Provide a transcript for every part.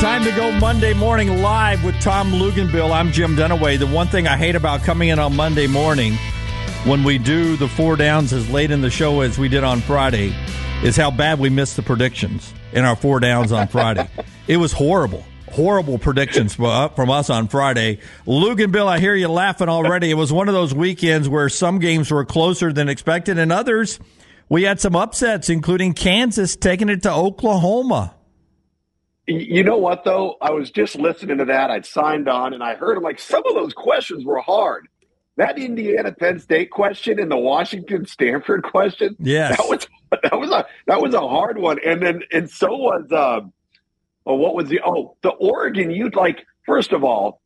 time to go Monday morning live with Tom Luginbill. I'm Jim Dunaway. The one thing I hate about coming in on Monday morning when we do the four downs as late in the show as we did on Friday is how bad we missed the predictions in our four downs on Friday. it was horrible. Horrible predictions uh, from us on Friday. Luginbill, I hear you laughing already. It was one of those weekends where some games were closer than expected and others we had some upsets, including Kansas taking it to Oklahoma. You know what though? I was just listening to that. I'd signed on and I heard him like some of those questions were hard. That Indiana Penn State question and the Washington Stanford question. Yeah, That was that was a that was a hard one. And then and so was uh what was the oh the Oregon you like first of all,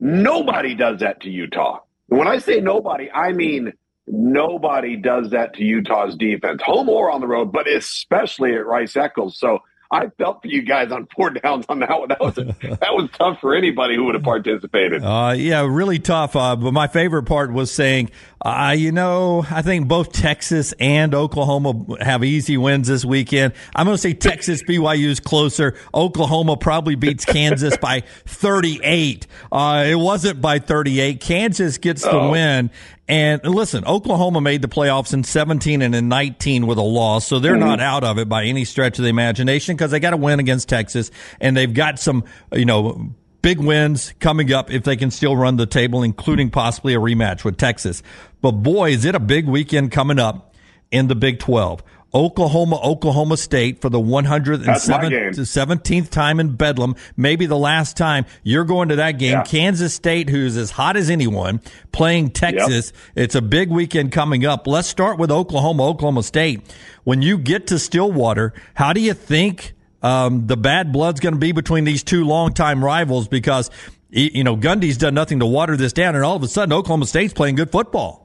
nobody does that to Utah. When I say nobody, I mean nobody does that to Utah's defense, home or on the road, but especially at Rice Eccles. So I felt for you guys on four downs on that one. That was a, that was tough for anybody who would have participated. Uh, yeah, really tough. Uh, but my favorite part was saying, uh, you know, I think both Texas and Oklahoma have easy wins this weekend. I'm going to say Texas BYU is closer. Oklahoma probably beats Kansas by 38. Uh, it wasn't by 38. Kansas gets the oh. win. And listen, Oklahoma made the playoffs in 17 and in 19 with a loss, so they're mm-hmm. not out of it by any stretch of the imagination because they got to win against Texas, and they've got some, you know, big wins coming up if they can still run the table, including possibly a rematch with Texas. But boy, is it a big weekend coming up in the Big 12. Oklahoma, Oklahoma State for the 117th time in Bedlam, maybe the last time you're going to that game. Yeah. Kansas State, who's as hot as anyone, playing Texas. Yep. It's a big weekend coming up. Let's start with Oklahoma, Oklahoma State. When you get to Stillwater, how do you think um, the bad blood's going to be between these two longtime rivals? Because you know Gundy's done nothing to water this down, and all of a sudden Oklahoma State's playing good football.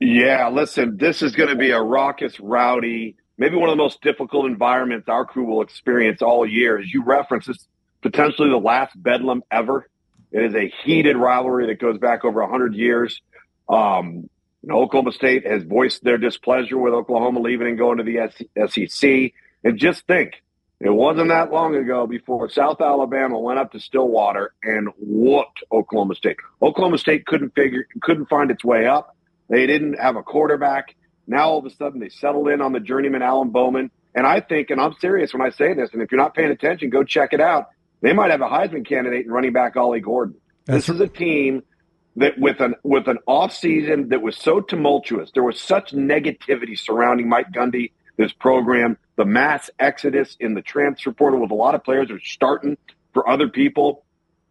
Yeah, listen, this is going to be a raucous, rowdy, maybe one of the most difficult environments our crew will experience all year. As you reference, it's potentially the last bedlam ever. It is a heated rivalry that goes back over 100 years. Um, you know, Oklahoma State has voiced their displeasure with Oklahoma leaving and going to the SEC. And just think, it wasn't that long ago before South Alabama went up to Stillwater and whooped Oklahoma State. Oklahoma State couldn't figure, couldn't find its way up. They didn't have a quarterback. Now all of a sudden they settled in on the journeyman Alan Bowman. And I think, and I'm serious when I say this, and if you're not paying attention, go check it out. They might have a Heisman candidate and running back Ollie Gordon. That's this is a team that with an with an off season that was so tumultuous, there was such negativity surrounding Mike Gundy, this program, the mass exodus in the transfer portal with a lot of players are starting for other people.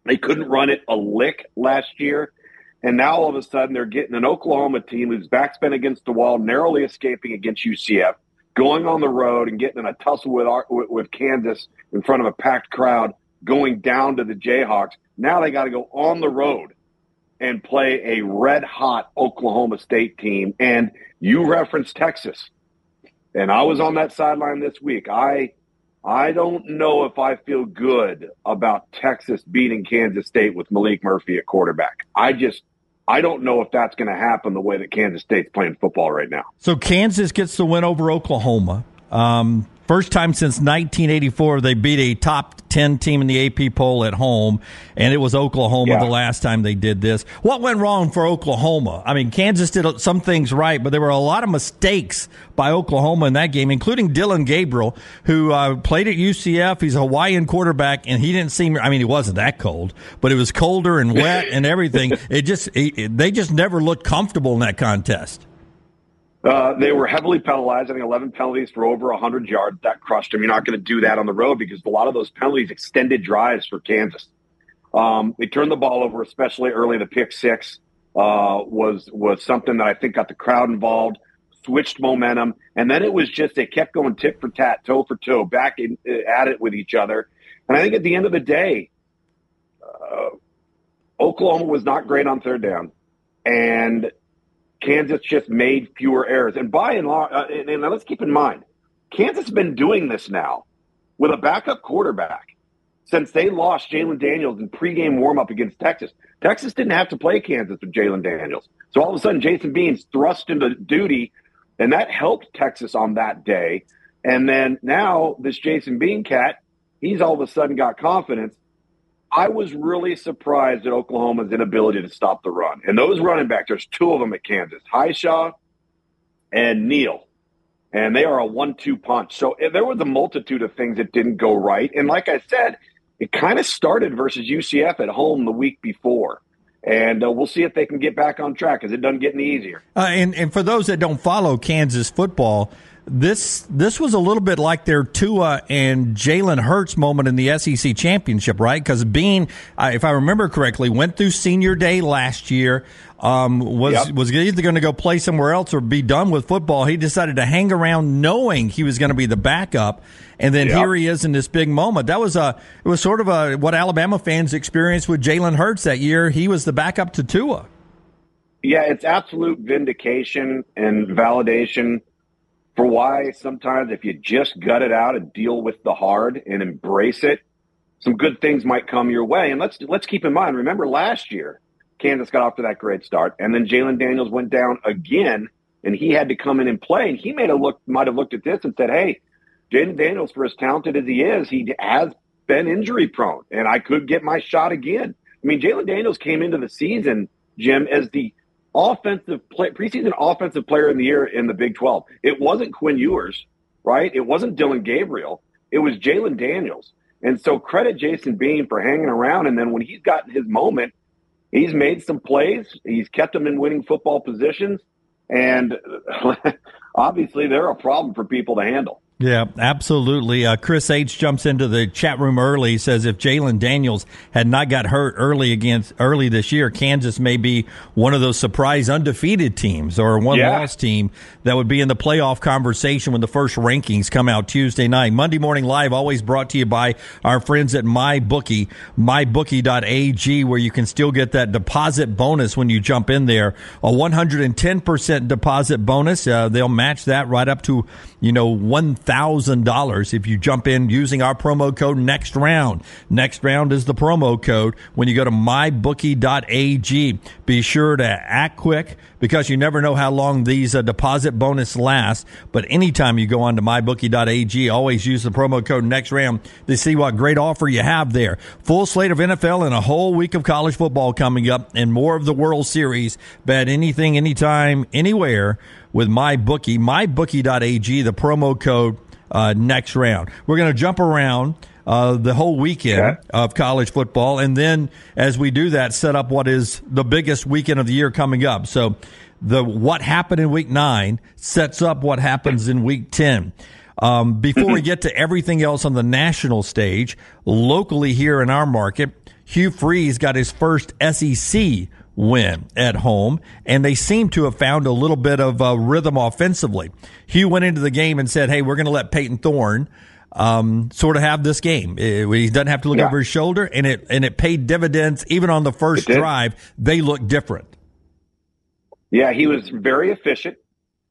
They couldn't run it a lick last year. And now all of a sudden they're getting an Oklahoma team whose back's been against the wall, narrowly escaping against UCF, going on the road and getting in a tussle with, our, with Kansas in front of a packed crowd, going down to the Jayhawks. Now they got to go on the road and play a red hot Oklahoma State team. And you referenced Texas. And I was on that sideline this week. I I don't know if I feel good about Texas beating Kansas State with Maalik Murphy at quarterback. I just I don't know if that's going to happen the way that Kansas State's playing football right now. So Kansas gets the win over Oklahoma. Um, First time since 1984 they beat a top 10 team in the AP poll at home, and it was Oklahoma yeah. the last time they did this. What went wrong for Oklahoma? I mean, Kansas did some things right, but there were a lot of mistakes by Oklahoma in that game, including Dillon Gabriel, who uh, played at UCF. He's a Hawaiian quarterback, and he didn't seem, I mean, he wasn't that cold, but it was colder and wet and everything. It just, it, they just never looked comfortable in that contest. Uh, they were heavily penalized. I think 11 penalties for over 100 yards. That crushed them. You're not going to do that on the road because a lot of those penalties extended drives for Kansas. Um, they turned the ball over, especially early. The pick six uh, was was something that I think got the crowd involved, switched momentum, and then it was just they kept going tit for tat, toe for toe, back in, uh, at it with each other. And I think at the end of the day, uh, Oklahoma was not great on third down, and Kansas just made fewer errors. And by and large, uh, and, and let's keep in mind, Kansas has been doing this now with a backup quarterback since they lost Jalon Daniels in pregame warmup against Texas. Texas didn't have to play Kansas with Jalon Daniels. So all of a sudden, Jason Bean's thrust into duty, and that helped Texas on that day. And then now this Jason Bean cat, he's all of a sudden got confidence. I was really surprised at Oklahoma's inability to stop the run. And those running backs, there's two of them at Kansas, Hishaw and Neal. And they are a one two punch. So eh, there was a multitude of things that didn't go right. And like I said, it kind of started versus UCF at home the week before. And uh, we'll see if they can get back on track because it doesn't get any easier. Uh, and, and for those that don't follow Kansas football, this this was a little bit like their Tua and Jalen Hurts moment in the SEC championship, right? Because Bean, uh, if I remember correctly, went through senior day last year. Um, was yep. was either going to go play somewhere else or be done with football. He decided to hang around, knowing he was going to be the backup, and then yep. here he is in this big moment. That was a it was sort of a what Alabama fans experienced with Jalen Hurts that year. He was the backup to Tua. Yeah, it's absolute vindication and validation for why sometimes if you just gut it out and deal with the hard and embrace it, some good things might come your way. And let's let's keep in mind, remember last year, Kansas got off to that great start, and then Jalon Daniels went down again, and he had to come in and play. And he made a look might have looked at this and said, Hey, Jalon Daniels, for as talented as he is, he has been injury prone, and I could get my shot again. I mean, Jalon Daniels came into the season, Jim, as the offensive play, preseason offensive player in the year in the Big 12. It wasn't Quinn Ewers, right? It wasn't Dillon Gabriel. It was Jalon Daniels. And so credit Jason Bean for hanging around. And then when he's gotten his moment, he's made some plays. He's kept them in winning football positions. And obviously, they're a problem for people to handle. Yeah, absolutely. Uh, Chris H jumps into the chat room early. He says if Jalon Daniels had not got hurt early against early this year, Kansas may be one of those surprise undefeated teams or one yeah. loss team that would be in the playoff conversation when the first rankings come out Tuesday night. Monday Morning Live always brought to you by our friends at MyBookie, mybookie.ag, where you can still get that deposit bonus when you jump in there. A 110% deposit bonus. Uh, they'll match that right up to, you know, 1,000 $1,000 if you jump in using our promo code next round. Next round is the promo code when you go to mybookie.ag. Be sure to act quick because you never know how long these uh, deposit bonus last. But anytime you go on to mybookie.ag, always use the promo code next round to see what great offer you have there. Full slate of NFL and a whole week of college football coming up and more of the World Series. Bet anything, anytime, anywhere with MyBookie. MyBookie.ag, the promo code uh, next round. We're going to jump around uh, the whole weekend of college football, and then as we do that, set up what is the biggest weekend of the year coming up. So, the what happened in week nine sets up what happens in week ten. Um, before we get to everything else on the national stage, locally here in our market, Hugh Freeze got his first SEC win at home, and they seem to have found a little bit of uh, rhythm offensively. Hugh went into the game and said, "Hey, we're going to let Payton Thorne." Um, sort of have this game. It, he doesn't have to look yeah. over his shoulder, and it and it paid dividends. Even on the first drive, they looked different. Yeah, he was very efficient,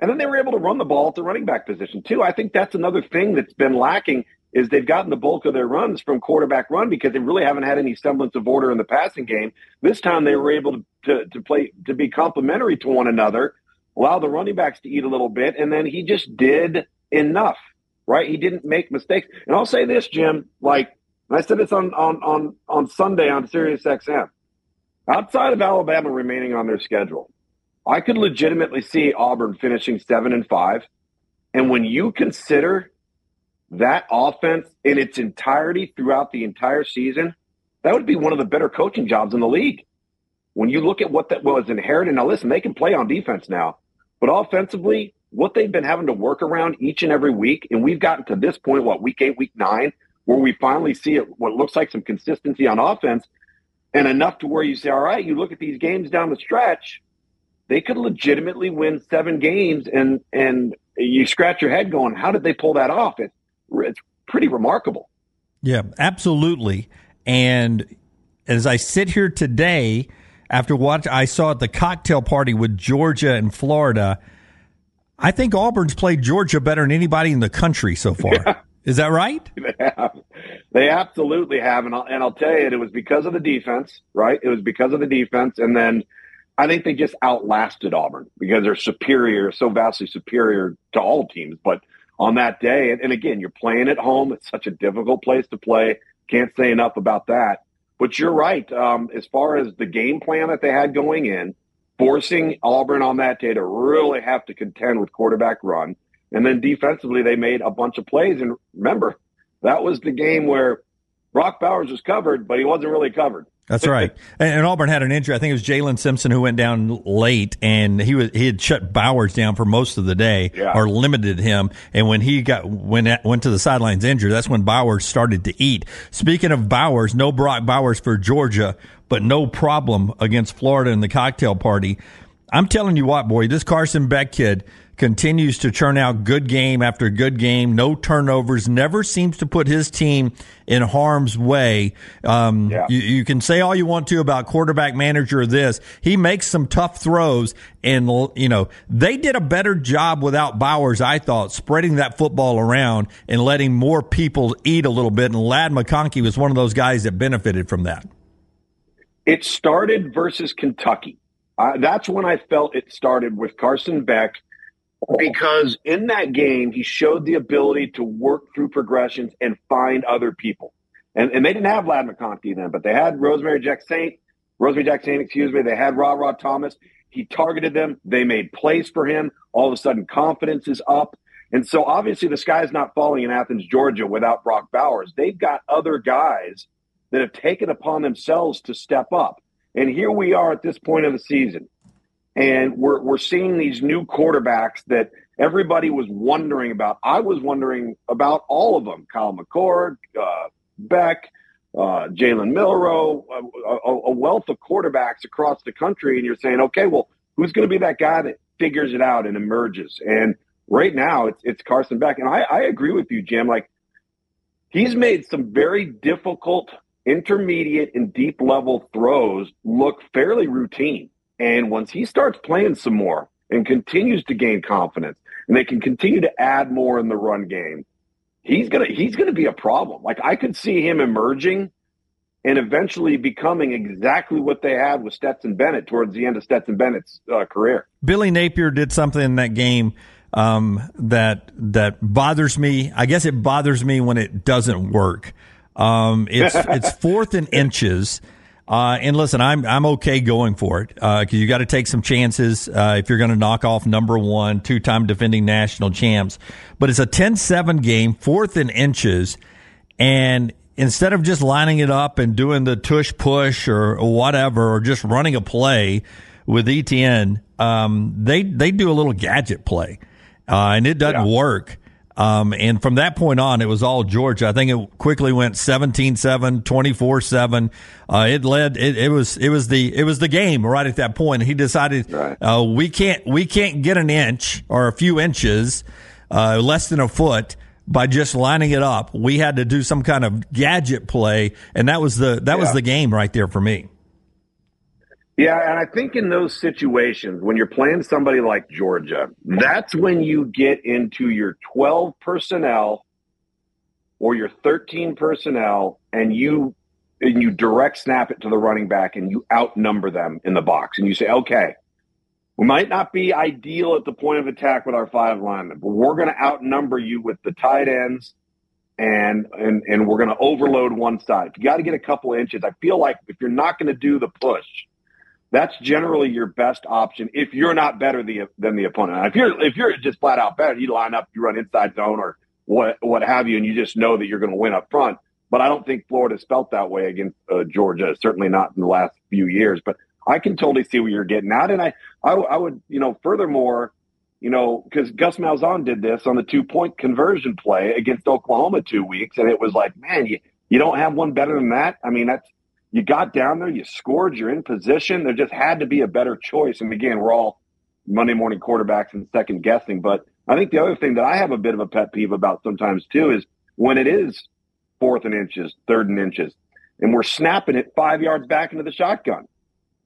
and then they were able to run the ball at the running back position too. I think that's another thing that's been lacking is they've gotten the bulk of their runs from quarterback run because they really haven't had any semblance of order in the passing game. This time they were able to, to, to play, to be complementary to one another, allow the running backs to eat a little bit. And then he just did enough, right? He didn't make mistakes. And I'll say this, Jim, like, I said this on, on, on, on Sunday on Sirius XM. Outside of Alabama remaining on their schedule, I could legitimately see Auburn finishing seven and five. And when you consider that offense in its entirety throughout the entire season, that would be one of the better coaching jobs in the league. When you look at what that was inherited, now listen, they can play on defense now, but offensively, what they've been having to work around each and every week, and we've gotten to this point, what week eight, week nine, where we finally see it, what looks like some consistency on offense, and enough to where you say, all right, you look at these games down the stretch, they could legitimately win seven games, and and you scratch your head going, how did they pull that off? It, it's pretty remarkable. Yeah, absolutely. And as I sit here today, after what I saw at the cocktail party with Georgia and Florida, I think Auburn's played Georgia better than anybody in the country so far. Yeah. Is that right? They have. They absolutely have. And I'll, and I'll tell you, it was because of the defense, right? It was because of the defense. And then I think they just outlasted Auburn because they're superior, so vastly superior to all teams. But on that day. And, and again, you're playing at home. It's such a difficult place to play. Can't say enough about that. But you're right. Um, as far as the game plan that they had going in, forcing Auburn on that day to really have to contend with quarterback run. And then defensively, they made a bunch of plays. And remember, that was the game where Brock Bowers was covered, but he wasn't really covered. That's right. And, Auburn had an injury. I think it was Jaylin Simpson who went down late, and he was he had shut Bowers down for most of the day yeah. or limited him. And when he got went went to the sidelines injured, that's when Bowers started to eat. Speaking of Bowers, no Brock Bowers for Georgia, but no problem against Florida in the cocktail party. I'm telling you what, boy, this Carson Beck kid continues to churn out good game after good game, no turnovers, never seems to put his team in harm's way. Um, yeah. you, you, can say all you want to about quarterback manager this. He makes some tough throws and, you know, they did a better job without Bowers, I thought, spreading that football around and letting more people eat a little bit. And Ladd McConkey was one of those guys that benefited from that. It started versus Kentucky. That's when I felt it started with Carson Beck because in that game he showed the ability to work through progressions and find other people. And and they didn't have Ladd McConkey then, but they had Rosemy-Jacksaint, Rosemary Jack Saint, excuse me. They had Rod Rod Thomas. He targeted them. They made plays for him. All of a sudden, confidence is up. And so obviously the sky's not falling in Athens, Georgia without Brock Bowers. They've got other guys that have taken upon themselves to step up. And here we are at this point of the season. And we're, we're seeing these new quarterbacks that everybody was wondering about. I was wondering about all of them Kyle McCord, uh, Beck, uh, Jalen Milroe, a, a, wealth of quarterbacks across the country. And you're saying, okay, well, who's going to be that guy that figures it out and emerges? And right now, it's, it's Carson Beck. And I, I agree with you, Jim. Like, he's made some very difficult intermediate and deep level throws look fairly routine. And once he starts playing some more and continues to gain confidence, and they can continue to add more in the run game, he's gonna he's gonna be a problem. Like I could see him emerging and eventually becoming exactly what they had with Stetson Bennett towards the end of Stetson Bennett's uh, career. Billy Napier did something in that game um, that that bothers me. I guess it bothers me when it doesn't work. Um, it's it's fourth and inches. Uh, and listen, I'm I'm okay going for it because uh, you got to take some chances uh, if you're going to knock off number one, two time defending national champs. But it's a 10-7 game, fourth and inches, and instead of just lining it up and doing the tush push or, or whatever, or just running a play with ETN, um, they they do a little gadget play, uh, and it doesn't yeah. work. Um, and from that point on, it was all Georgia. I think it quickly went 17-7, 24-7. Uh, it led, it, it, was, it was the, it was the game right at that point. He decided, right. uh, we can't, we can't get an inch or a few inches, uh, less than a foot by just lining it up. We had to do some kind of gadget play. And that was the, that yeah. was the game right there for me. Yeah, and I think in those situations, when you're playing somebody like Georgia, that's when you get into your 12 personnel or your 13 personnel and you and you direct snap it to the running back and you outnumber them in the box and you say, okay, we might not be ideal at the point of attack with our five linemen, but we're going to outnumber you with the tight ends and and and we're going to overload one side. If you got to get a couple inches, I feel like if you're not going to do the push – that's generally your best option if you're not better the, than the opponent. if you're if you're just flat out better, you line up, you run inside zone or what what have you, and you just know that you're going to win up front. But I don't think Florida's felt that way against uh, Georgia. Certainly not in the last few years. But I can totally see what you're getting at, and I I, I would you know furthermore. You know, because Gus Malzahn did this on the two point conversion play against Oklahoma two weeks, and it was like, man, you, you don't have one better than that. I mean, that's you got down there, you scored, you're in position. There just had to be a better choice. And again, we're all Monday morning quarterbacks and second guessing. But I think the other thing that I have a bit of a pet peeve about sometimes too is when it is fourth and inches, third and inches, and we're snapping it five yards back into the shotgun.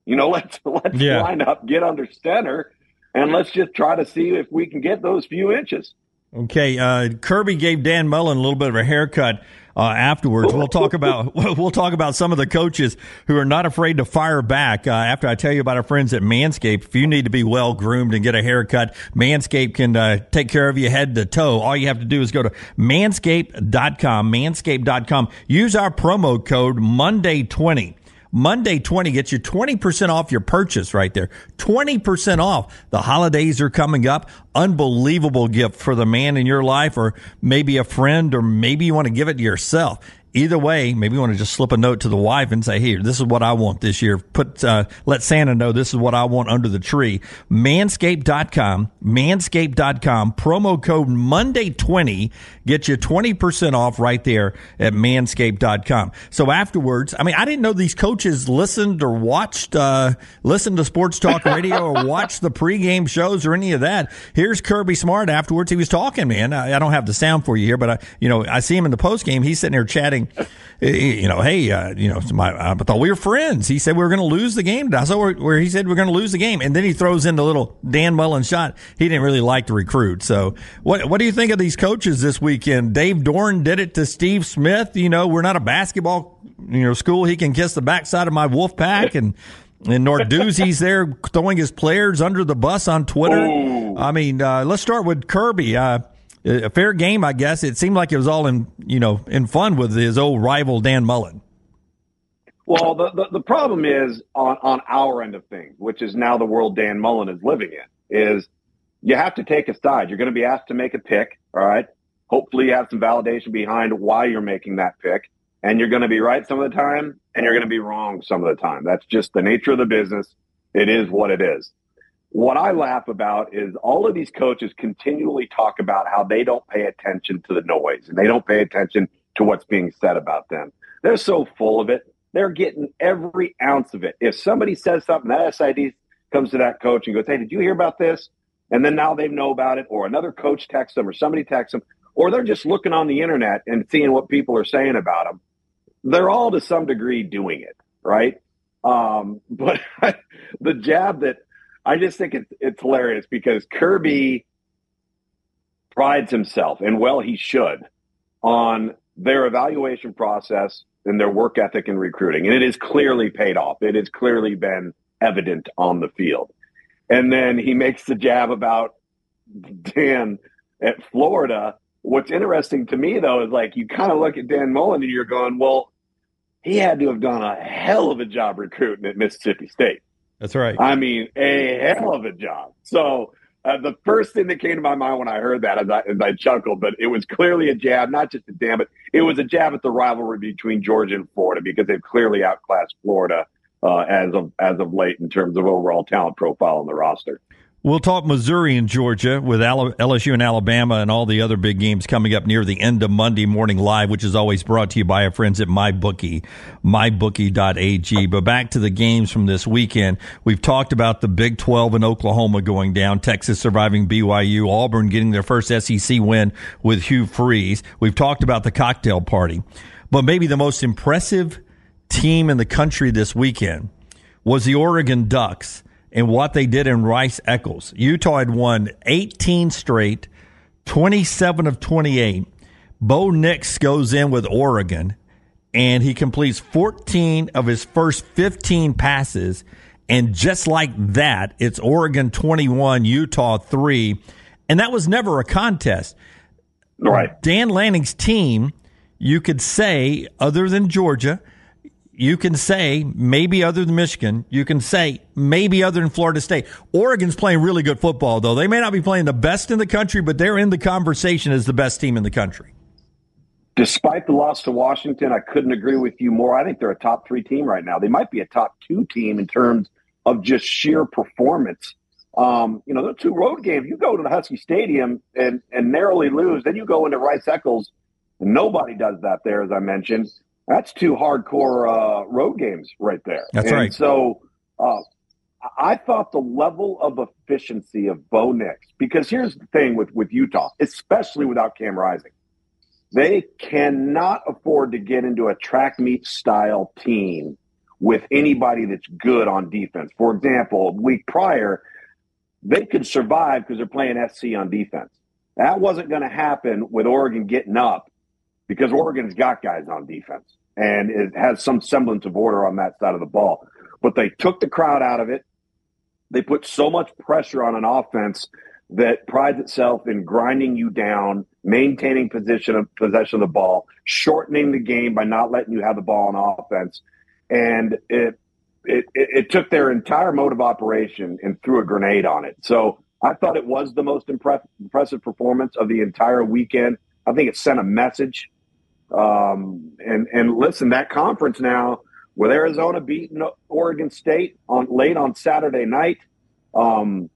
You know, let's let's yeah. line up, get under center, and let's just try to see if we can get those few inches. Okay, uh, Kirby gave Dan Mullen a little bit of a haircut uh, afterwards. We'll talk about we'll talk about some of the coaches who are not afraid to fire back. Uh, after I tell you about our friends at Manscaped, if you need to be well groomed and get a haircut, Manscaped can uh, take care of you head to toe. All you have to do is go to manscaped.com, manscaped.com. Use our promo code Monday twenty. Monday 20 gets you 20% off your purchase right there. 20% off. The holidays are coming up. Unbelievable gift for the man in your life or maybe a friend or maybe you want to give it to yourself either way, maybe you want to just slip a note to the wife and say, "Here, this is what I want this year." Put uh, let Santa know this is what I want under the tree. Manscaped.com, Manscaped.com. Promo code Monday twenty get you twenty percent off right there at Manscaped.com. So afterwards, I mean, I didn't know these coaches listened or watched, uh, listened to sports talk radio or watched the pregame shows or any of that. Here's Kirby Smart afterwards. He was talking, man. I, I don't have the sound for you here, but I, you know, I see him in the postgame. He's sitting there chatting you know, hey, uh, you know, my, I thought we were friends. He said we were going to lose the game. I saw where, where he said we're going to lose the game, and then he throws in the little Dan Mullen shot. He didn't really like to recruit. So, what what do you think of these coaches this weekend? Dave Doeren did it to Steve Smith. You know, we're not a basketball you know school. He can kiss the backside of my wolf pack and. And Narduzzi's there throwing his players under the bus on Twitter. Ooh. I mean, uh, let's start with Kirby. Uh, a fair game, I guess. It seemed like it was all in you know in fun with his old rival Dan Mullen. Well, the, the, the problem is on, on our end of things, which is now the world Dan Mullen is living in, is you have to take a side. You're going to be asked to make a pick, all right? Hopefully you have some validation behind why you're making that pick. And you're going to be right some of the time, and you're going to be wrong some of the time. That's just the nature of the business. It is what it is. What I laugh about is all of these coaches continually talk about how they don't pay attention to the noise and they don't pay attention to what's being said about them. They're so full of it. They're getting every ounce of it. If somebody says something, that SID comes to that coach and goes, Hey, did you hear about this? And then now they know about it, or another coach texts them, or somebody texts them, or they're just looking on the internet and seeing what people are saying about them. They're all to some degree doing it, right? Um, but the jab that I just think it's it's hilarious because Kirby prides himself, and well, he should, on their evaluation process and their work ethic in recruiting, and it has clearly paid off. It has clearly been evident on the field. And then he makes the jab about Dan at Florida. What's interesting to me though is like you kind of look at Dan Mullen and you're going, well, he had to have done a hell of a job recruiting at Mississippi State. That's right. I mean, a hell of a job. So uh, the first thing that came to my mind when I heard that, as I, I chuckled, but it was clearly a jab, not just a damn it, it was a jab at the rivalry between Georgia and Florida because they've clearly outclassed Florida uh, as of as of late in terms of overall talent profile on the roster. We'll talk Missouri and Georgia with LSU and Alabama and all the other big games coming up near the end of Monday Morning Live, which is always brought to you by our friends at MyBookie, mybookie.ag. But back to the games from this weekend. We've talked about the Big 12 in Oklahoma going down, Texas surviving BYU, Auburn getting their first SEC win with Hugh Freeze. We've talked about the cocktail party. But maybe the most impressive team in the country this weekend was the Oregon Ducks and what they did in Rice Eccles. Utah had won 18 straight, 27 of 28. Bo Nix goes in with Oregon and he completes 14 of his first 15 passes. And just like that, it's Oregon 21, Utah 3. And that was never a contest. Right. Dan Lanning's team, you could say, other than Georgia, you can say maybe other than Michigan, you can say maybe other than Florida State. Oregon's playing really good football, though. They may not be playing the best in the country, but they're in the conversation as the best team in the country. Despite the loss to Washington, I couldn't agree with you more. I think they're a top three team right now. They might be a top two team in terms of just sheer performance. Um, you know, the two road games, you go to the Husky Stadium and, and narrowly lose, then you go into Rice Eccles. And nobody does that there, as I mentioned that's two hardcore uh, road games right there. That's and right. So uh, I thought the level of efficiency of Bo Nix, because here's the thing with, with Utah, especially without Cam Rising, they cannot afford to get into a track meet style team with anybody that's good on defense. For example, a week prior, they could survive because they're playing SC on defense. That wasn't going to happen with Oregon getting up because Oregon's got guys on defense and it has some semblance of order on that side of the ball. But they took the crowd out of it. They put so much pressure on an offense that prides itself in grinding you down, maintaining position of possession of the ball, shortening the game by not letting you have the ball on offense. And it, it, it, it took their entire mode of operation and threw a grenade on it. So I thought it was the most impressive, impressive performance of the entire weekend. I think it sent a message. Um, and, and listen, that conference now with Arizona beating Oregon State on late on Saturday night, um,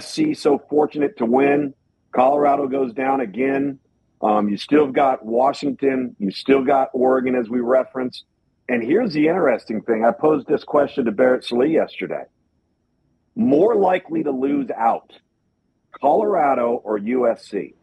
SC so fortunate to win. Colorado goes down again. Um, you still got Washington. You still got Oregon, as we referenced. And here's the interesting thing. I posed this question to Barrett Sallee yesterday. More likely to lose out, Colorado or USC?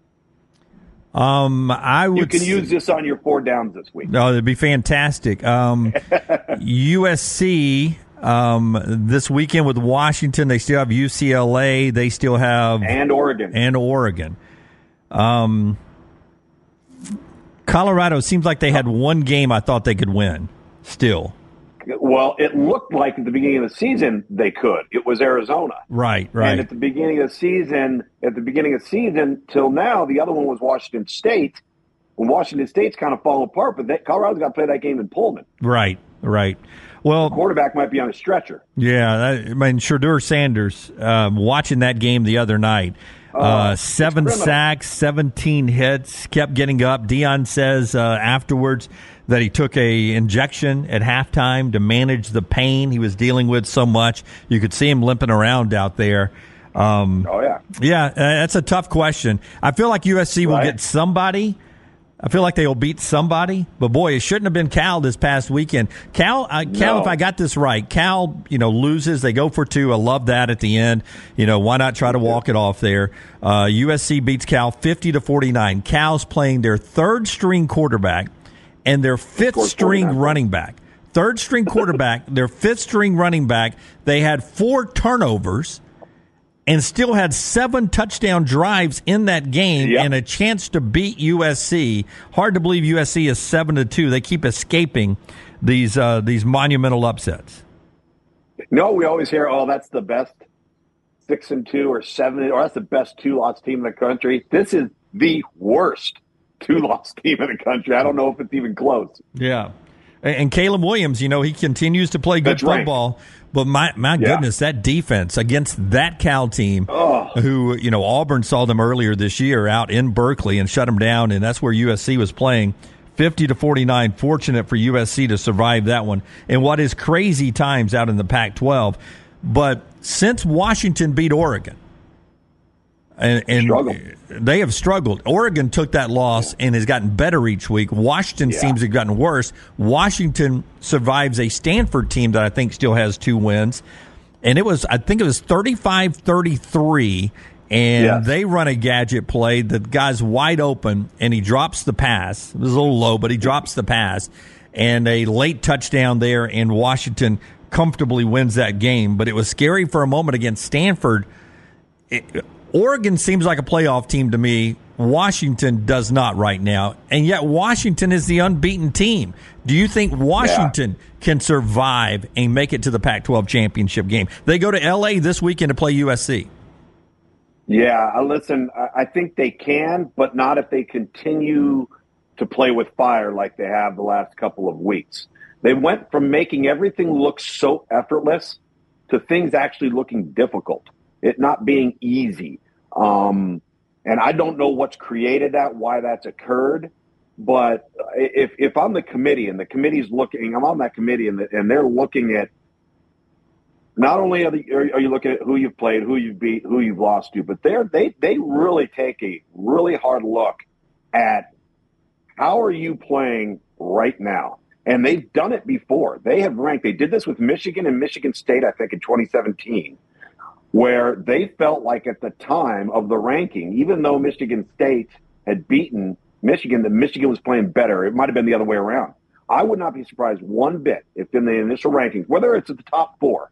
Um, I would. You can use this on your four downs this week. No, it'd be fantastic. Um, USC um, this weekend with Washington, they still have UCLA. They still have and Oregon and Oregon. Um, Colorado seems like they had one game I thought they could win. Still, well, it looked like at the beginning of the season they could. It was Arizona, right? Right. And at the beginning of the season, at the beginning of the season till now, the other one was Washington State. When Washington State's kind of falling apart, but Colorado's got to play that game in Pullman. Right. Right. Well, the quarterback might be on a stretcher. Yeah, I mean, Shedeur Sanders um, watching that game the other night. Uh, uh, seven sacks, 17 hits, kept getting up. Deion says uh, afterwards that he took a injection at halftime to manage the pain he was dealing with so much. You could see him limping around out there. Um, oh yeah, yeah. Uh, that's a tough question. I feel like USC right. will get somebody I feel like they will beat somebody, but boy, it shouldn't have been Cal this past weekend. Cal, uh, Cal, no. if I got this right, Cal, you know, loses. They go for two. I love that at the end. You know, why not try to walk it off there? Uh, USC beats Cal fifty to forty nine. Cal's playing their third string quarterback and their fifth string running back. Third string quarterback, their fifth string running back. They had four turnovers and still had seven touchdown drives in that game yep. and a chance to beat USC. Hard to believe USC is seven to two. They keep escaping these uh, these monumental upsets. No, we always hear, "Oh, that's the best six and two or seven, or that's the best two loss team in the country." This is the worst two loss team in the country. I don't know if it's even close. Yeah. And Caleb Williams, you know, he continues to play good That's football. Right. But my my yeah. goodness, that defense against that Cal team, oh. who you know Auburn saw them earlier this year out in Berkeley and shut them down, and that's where USC was playing. 50 to 49 fortunate for USC to survive that one in what is crazy times out in the Pac 12 but since Washington beat Oregon and, and they have struggled. Oregon took that loss and has gotten better each week. Washington yeah. seems to have gotten worse. Washington survives a Stanford team that I think still has two wins. And it was, I think it was 35 33. And they run a gadget play. The guy's wide open and he drops the pass. It was a little low, but he drops the pass. And a late touchdown there, and Washington comfortably wins that game. But it was scary for a moment against Stanford. It, Oregon seems like a playoff team to me. Washington does not right now. And yet, Washington is the unbeaten team. Do you think Washington yeah. can survive and make it to the Pac 12 championship game? They go to LA this weekend to play USC. Yeah, uh, listen, I think they can, but not if they continue to play with fire like they have the last couple of weeks. They went from making everything look so effortless to things actually looking difficult it not being easy. Um, and I don't know what's created that, why that's occurred. But if, if I'm the committee and the committee's looking, I'm on that committee and, the, and they're looking at not only are, the, are, you looking at who you've played, who you've beat, who you've lost to, but they're, they, they really take a really hard look at how are you playing right now? And they've done it before. They have ranked, they did this with Michigan and Michigan State, I think, in 2017 where they felt like at the time of the ranking, even though Michigan State had beaten Michigan, that Michigan was playing better. It might have been the other way around. I would not be surprised one bit if in the initial rankings, whether it's at the top four,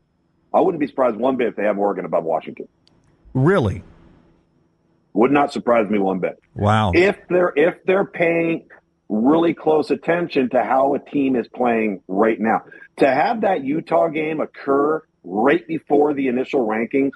I wouldn't be surprised one bit if they have Oregon above Washington. Really? Would not surprise me one bit. Wow. If they're if they're paying really close attention to how a team is playing right now. To have that Utah game occur right before the initial rankings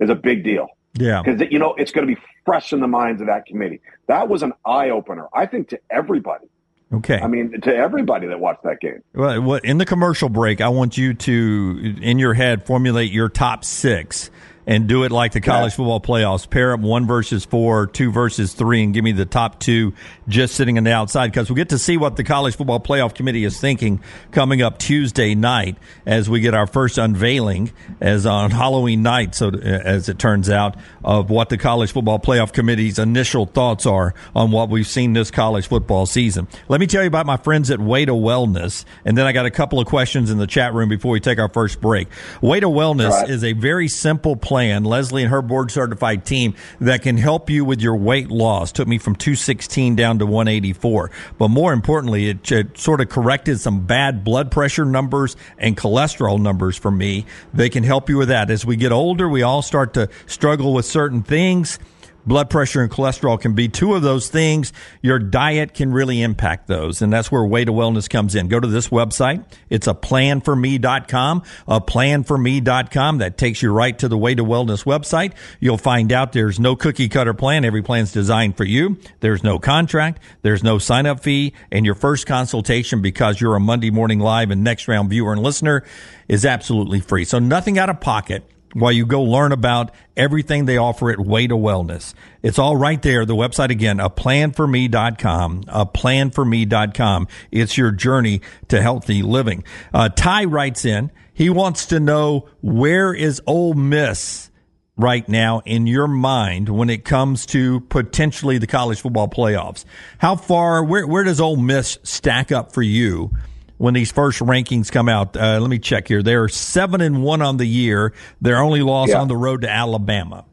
is a big deal. Yeah. Because, you know, it's going to be fresh in the minds of that committee. That was an eye opener, I think, to everybody. Okay. I mean, to everybody that watched that game. Well, in the commercial break, I want you to, in your head, formulate your top six and do it like the college football playoffs. Pair up one versus four, two versus three, and give me the top two just sitting on the outside because we'll get to see what the college football playoff committee is thinking coming up Tuesday night as we get our first unveiling as on Halloween night. So uh, as it turns out of what the college football playoff committee's initial thoughts are on what we've seen this college football season. Let me tell you about my friends at Way to Wellness, and then I got a couple of questions in the chat room before we take our first break. Way to Wellness right. is a very simple plan plan, Leslie and her board certified team that can help you with your weight loss. Took me from 216 down to 184. But more importantly, it, it sort of corrected some bad blood pressure numbers and cholesterol numbers for me. They can help you with that. As we get older, we all start to struggle with certain things blood pressure and cholesterol can be two of those things. Your diet can really impact those. And that's where Way to Wellness comes in. Go to this website. It's a planforme.com, a planforme.com that takes you right to the Way to Wellness website. You'll find out there's no cookie cutter plan. Every plan's designed for you. There's no contract. There's no sign up fee. And your first consultation because you're a Monday morning live and next round viewer and listener is absolutely free. So nothing out of pocket while you go learn about everything they offer at Way to Wellness. It's all right there. The website again, a planforme.com, a planforme.com. It's your journey to healthy living. Uh, Ty writes in, he wants to know where is Ole Miss right now in your mind when it comes to potentially the college football playoffs? How far, where, where does Ole Miss stack up for you? When these first rankings come out. Uh, let me check here. They're seven and one on the year. Their only loss yeah. on the road to Alabama.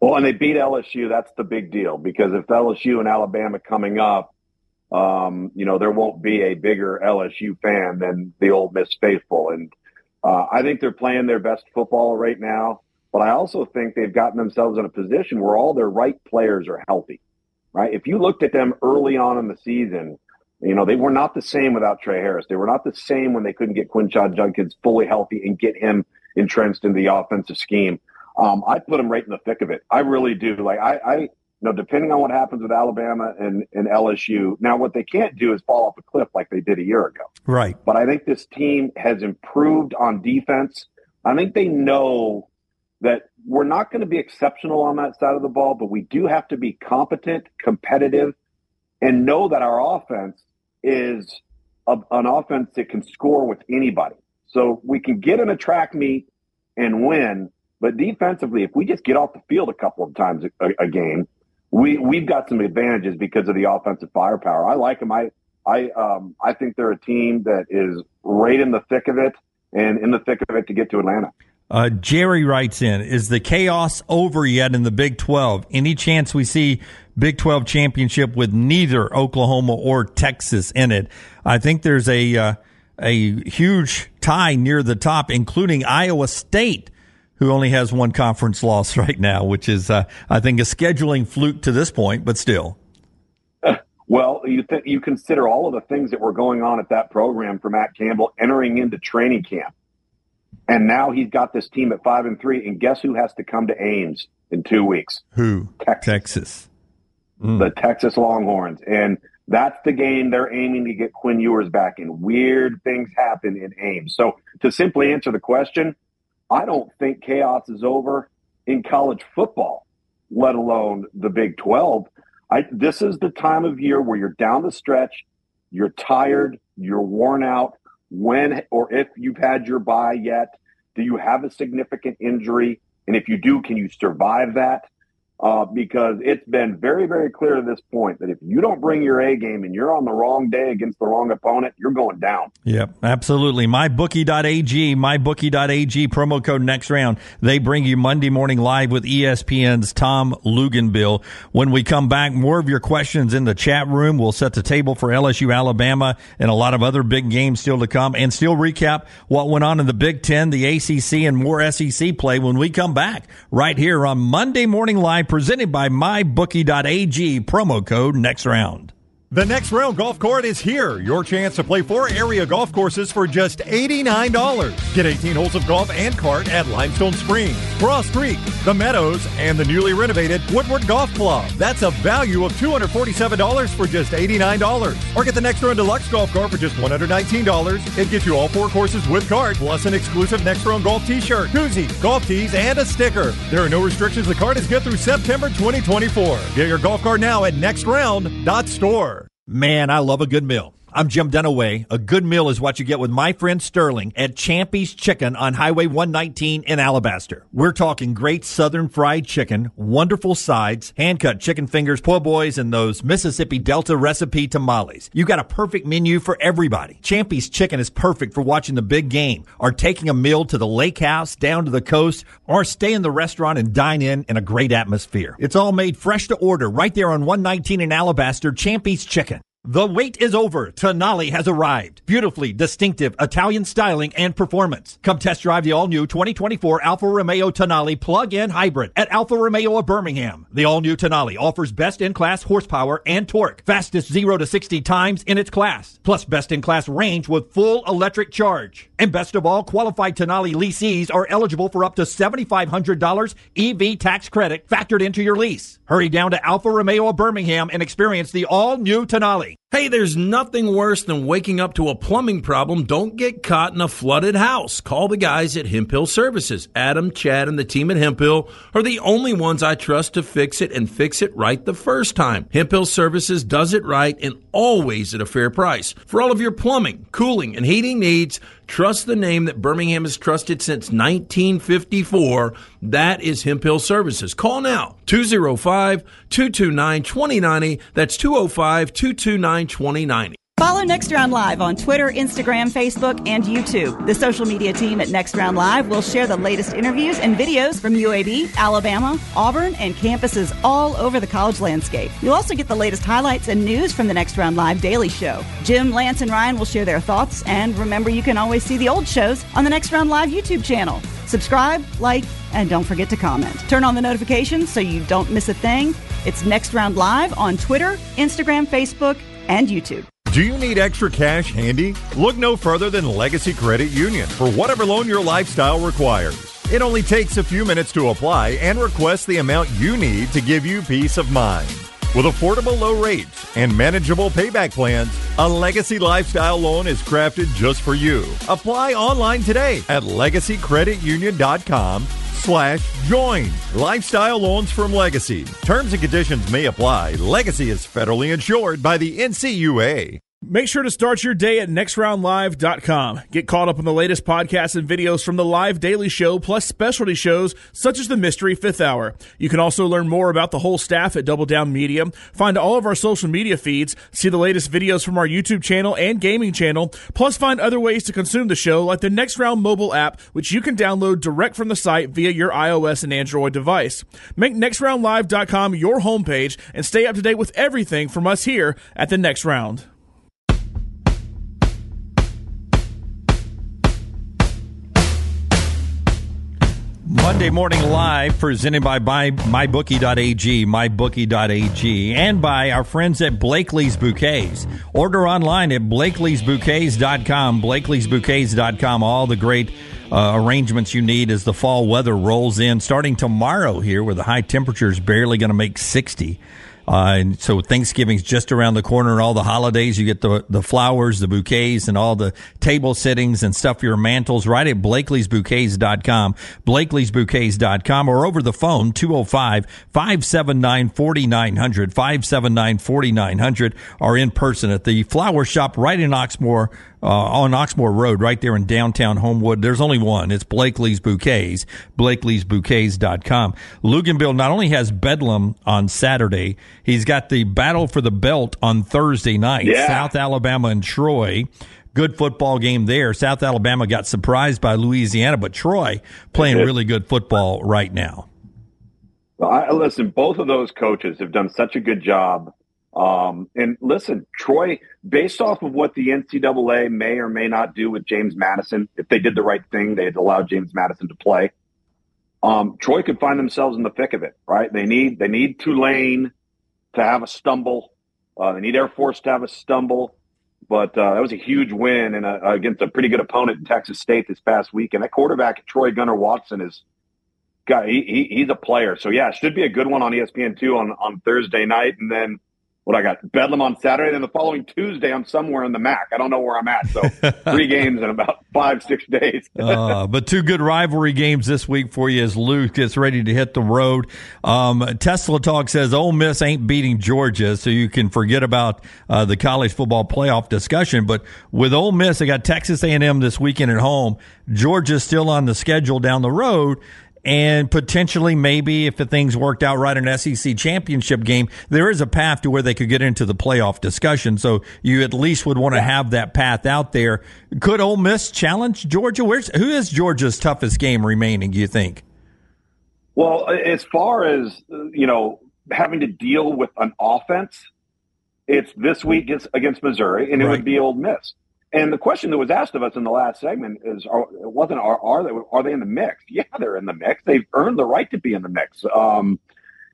Well, and they beat LSU. That's the big deal because if LSU and Alabama coming up, um, you know, there won't be a bigger LSU fan than the Ole Miss faithful. And uh, I think they're playing their best football right now. But I also think they've gotten themselves in a position where all their right players are healthy, right? If you looked at them early on in the season, you know, they were not the same without Tre Harris. They were not the same when they couldn't get Quinshon Judkins fully healthy and get him entrenched in the offensive scheme. Um, I put him right in the thick of it. I really do. Like I, I, you know, depending on what happens with Alabama and, and LSU. Now, what they can't do is fall off a cliff like they did a year ago. Right. But I think this team has improved on defense. I think they know that we're not going to be exceptional on that side of the ball, but we do have to be competent, competitive, and know that our offense is a, an offense that can score with anybody. So we can get in a track meet and win, but defensively, if we just get off the field a couple of times a, a game, we we've got some advantages because of the offensive firepower. I like them. I I um I think they're a team that is right in the thick of it and in the thick of it to get to Atlanta. Uh, Jerry writes in, is the chaos over yet in the Big 12? Any chance we see Big 12 championship with neither Oklahoma or Texas in it? I think there's a, uh, a huge tie near the top, including Iowa State, who only has one conference loss right now, which is, uh, I think, a scheduling fluke to this point, but still. Well, you th- you consider all of the things that were going on at that program for Matt Campbell entering into training camp and now he's got this team at five and three. And guess who has to come to Ames in two weeks? Who? Texas. Texas. Mm. The Texas Longhorns. And that's the game they're aiming to get Quinn Ewers back in. Weird things happen in Ames. So to simply answer the question, I don't think chaos is over in college football, let alone the Big 12. I, this is the time of year where you're down the stretch, you're tired, you're worn out, when or if you've had your bye yet. Do you have a significant injury? And if you do, can you survive that? Uh, because it's been very, very clear to this point that if you don't bring your A game and you're on the wrong day against the wrong opponent, you're going down. Yep, absolutely. MyBookie.ag, MyBookie.ag, promo code next round. They bring you Monday morning live with ESPN's Tom Luginbill. When we come back, more of your questions in the chat room. We'll set the table for LSU, Alabama, and a lot of other big games still to come, and still recap what went on in the Big Ten, the ACC, and more SEC play when we come back right here on Monday Morning Live, presented by MyBookie.ag. Promo code next round. The next round golf court is here. Your chance to play four area golf courses for just $89. Get 18 holes of golf and cart at Limestone Springs, Cross Creek, The Meadows, and the newly renovated Woodward Golf Club. That's a value of $247 for just $89. Or get the next round deluxe golf cart for just $119. It gets you all four courses with cart, plus an exclusive next round golf t-shirt, koozie, golf tees, and a sticker. There are no restrictions. The cart is good through September 2024. Get your golf cart now at nextround.store. Man, I love a good meal. I'm Jim Dunaway. A good meal is what you get with my friend Sterling at Champy's Chicken on Highway 119 in Alabaster. We're talking great southern fried chicken, wonderful sides, hand cut chicken fingers, po' boys, and those Mississippi Delta recipe tamales. You got a perfect menu for everybody. Champy's Chicken is perfect for watching the big game, or taking a meal to the lake house, down to the coast, or stay in the restaurant and dine in in a great atmosphere. It's all made fresh to order right there on 119 in Alabaster, Champy's Chicken. The wait is over. Tonali has arrived. Beautifully distinctive Italian styling and performance. Come test drive the all-new 2024 Alfa Romeo Tonali plug-in hybrid at Alfa Romeo of Birmingham. The all-new Tonali offers best-in-class horsepower and torque, fastest 0 to 60 times in its class, plus best-in-class range with full electric charge. And best of all, qualified Tonali leasees are eligible for up to $7,500 EV tax credit factored into your lease. Hurry down to Alfa Romeo Birmingham and experience the all-new Tonali. Hey, there's nothing worse than waking up to a plumbing problem. Don't get caught in a flooded house. Call the guys at Hemphill Services. Adam, Chad, and the team at Hemphill are the only ones I trust to fix it and fix it right the first time. Hemphill Services does it right and always at a fair price. For all of your plumbing, cooling, and heating needs, trust the name that Birmingham has trusted since 1954. That is Hemphill Services. Call now 205 229 2090. That's 205 229 2090. Follow Next Round Live on Twitter, Instagram, Facebook, and YouTube. The social media team at Next Round Live will share the latest interviews and videos from UAB, Alabama, Auburn, and campuses all over the college landscape. You'll also get the latest highlights and news from the Next Round Live Daily Show. Jim, Lance, and Ryan will share their thoughts, and remember you can always see the old shows on the Next Round Live YouTube channel. Subscribe, like, and don't forget to comment. Turn on the notifications so you don't miss a thing. It's Next Round Live on Twitter, Instagram, Facebook, and YouTube. Do you need extra cash handy? Look no further than Legacy Credit Union for whatever loan your lifestyle requires. It only takes a few minutes to apply and request the amount you need to give you peace of mind. With affordable low rates and manageable payback plans, a Legacy Lifestyle loan is crafted just for you. Apply online today at legacycreditunion.com slash join. Lifestyle loans from Legacy. Terms and conditions may apply. Legacy is federally insured by the NCUA. Make sure to start your day at nextroundlive.com. Get caught up on the latest podcasts and videos from the live daily show, plus specialty shows such as the Mystery Fifth Hour. You can also learn more about the whole staff at Double Down Media, find all of our social media feeds, see the latest videos from our YouTube channel and gaming channel, plus find other ways to consume the show like the Next Round mobile app, which you can download direct from the site via your iOS and Android device. Make nextroundlive.com your homepage and stay up to date with everything from us here at the Next Round. Monday Morning Live, presented by, by MyBookie.ag, MyBookie.ag, and by our friends at Blakely's Bouquets. Order online at Blakely'sBouquets.com, Blakely'sBouquets.com. All the great uh, arrangements you need as the fall weather rolls in, starting tomorrow here, where the high temperature is barely going to make 60. Uh, and so Thanksgiving's just around the corner and all the holidays. You get the, the flowers, the bouquets and all the table settings and stuff your mantles right at blakely'sbouquets.com, blakely'sbouquets.com or over the phone 205 579 4900, 579 4900 or in person at the flower shop right in Oxmoor uh, on Oxmoor Road, right there in downtown Homewood. There's only one. It's Blakely's Bouquets, blakely'sbouquets.com. Luganville not only has Bedlam on Saturday, he's got the Battle for the Belt on Thursday night. Yeah. South Alabama and Troy. Good football game there. South Alabama got surprised by Louisiana, but Troy playing really good football right now. Well, I, listen, both of those coaches have done such a good job. Um, and listen, Troy, based off of what the NCAA may or may not do with James Madison, if they did the right thing, they'd allow James Madison to play. um, Troy could find themselves in the thick of it. Right? They need they need Tulane to have a stumble. Uh, they need Air Force to have a stumble. But uh, that was a huge win and against a pretty good opponent in Texas State this past week. And that quarterback, Troy Gunner Watson, is guy. He, he, he's a player. So yeah, it should be a good one on ESPN two on on Thursday night, and then what I got Bedlam on Saturday, and the following Tuesday I'm somewhere in the MAC. I don't know where I'm at. So three games in about five six days. uh, but two good rivalry games this week for you as Luke gets ready to hit the road. Um, Tesla Talk says Ole Miss ain't beating Georgia, so you can forget about uh, the college football playoff discussion. But with Ole Miss, they got Texas A&M this weekend at home. Georgia's still on the schedule down the road and potentially maybe if the things worked out right in an SEC championship game, there is a path to where they could get into the playoff discussion. So you at least would want to have that path out there. Could Ole Miss challenge Georgia? Where's who is Georgia's toughest game remaining? Do you think? Well, as far as you know, having to deal with an offense, it's this week against, Missouri, and it right. would be Ole Miss. And the question that was asked of us in the last segment is, it wasn't are, are they are they in the mix? Yeah, they're in the mix. They've earned the right to be in the mix. Um,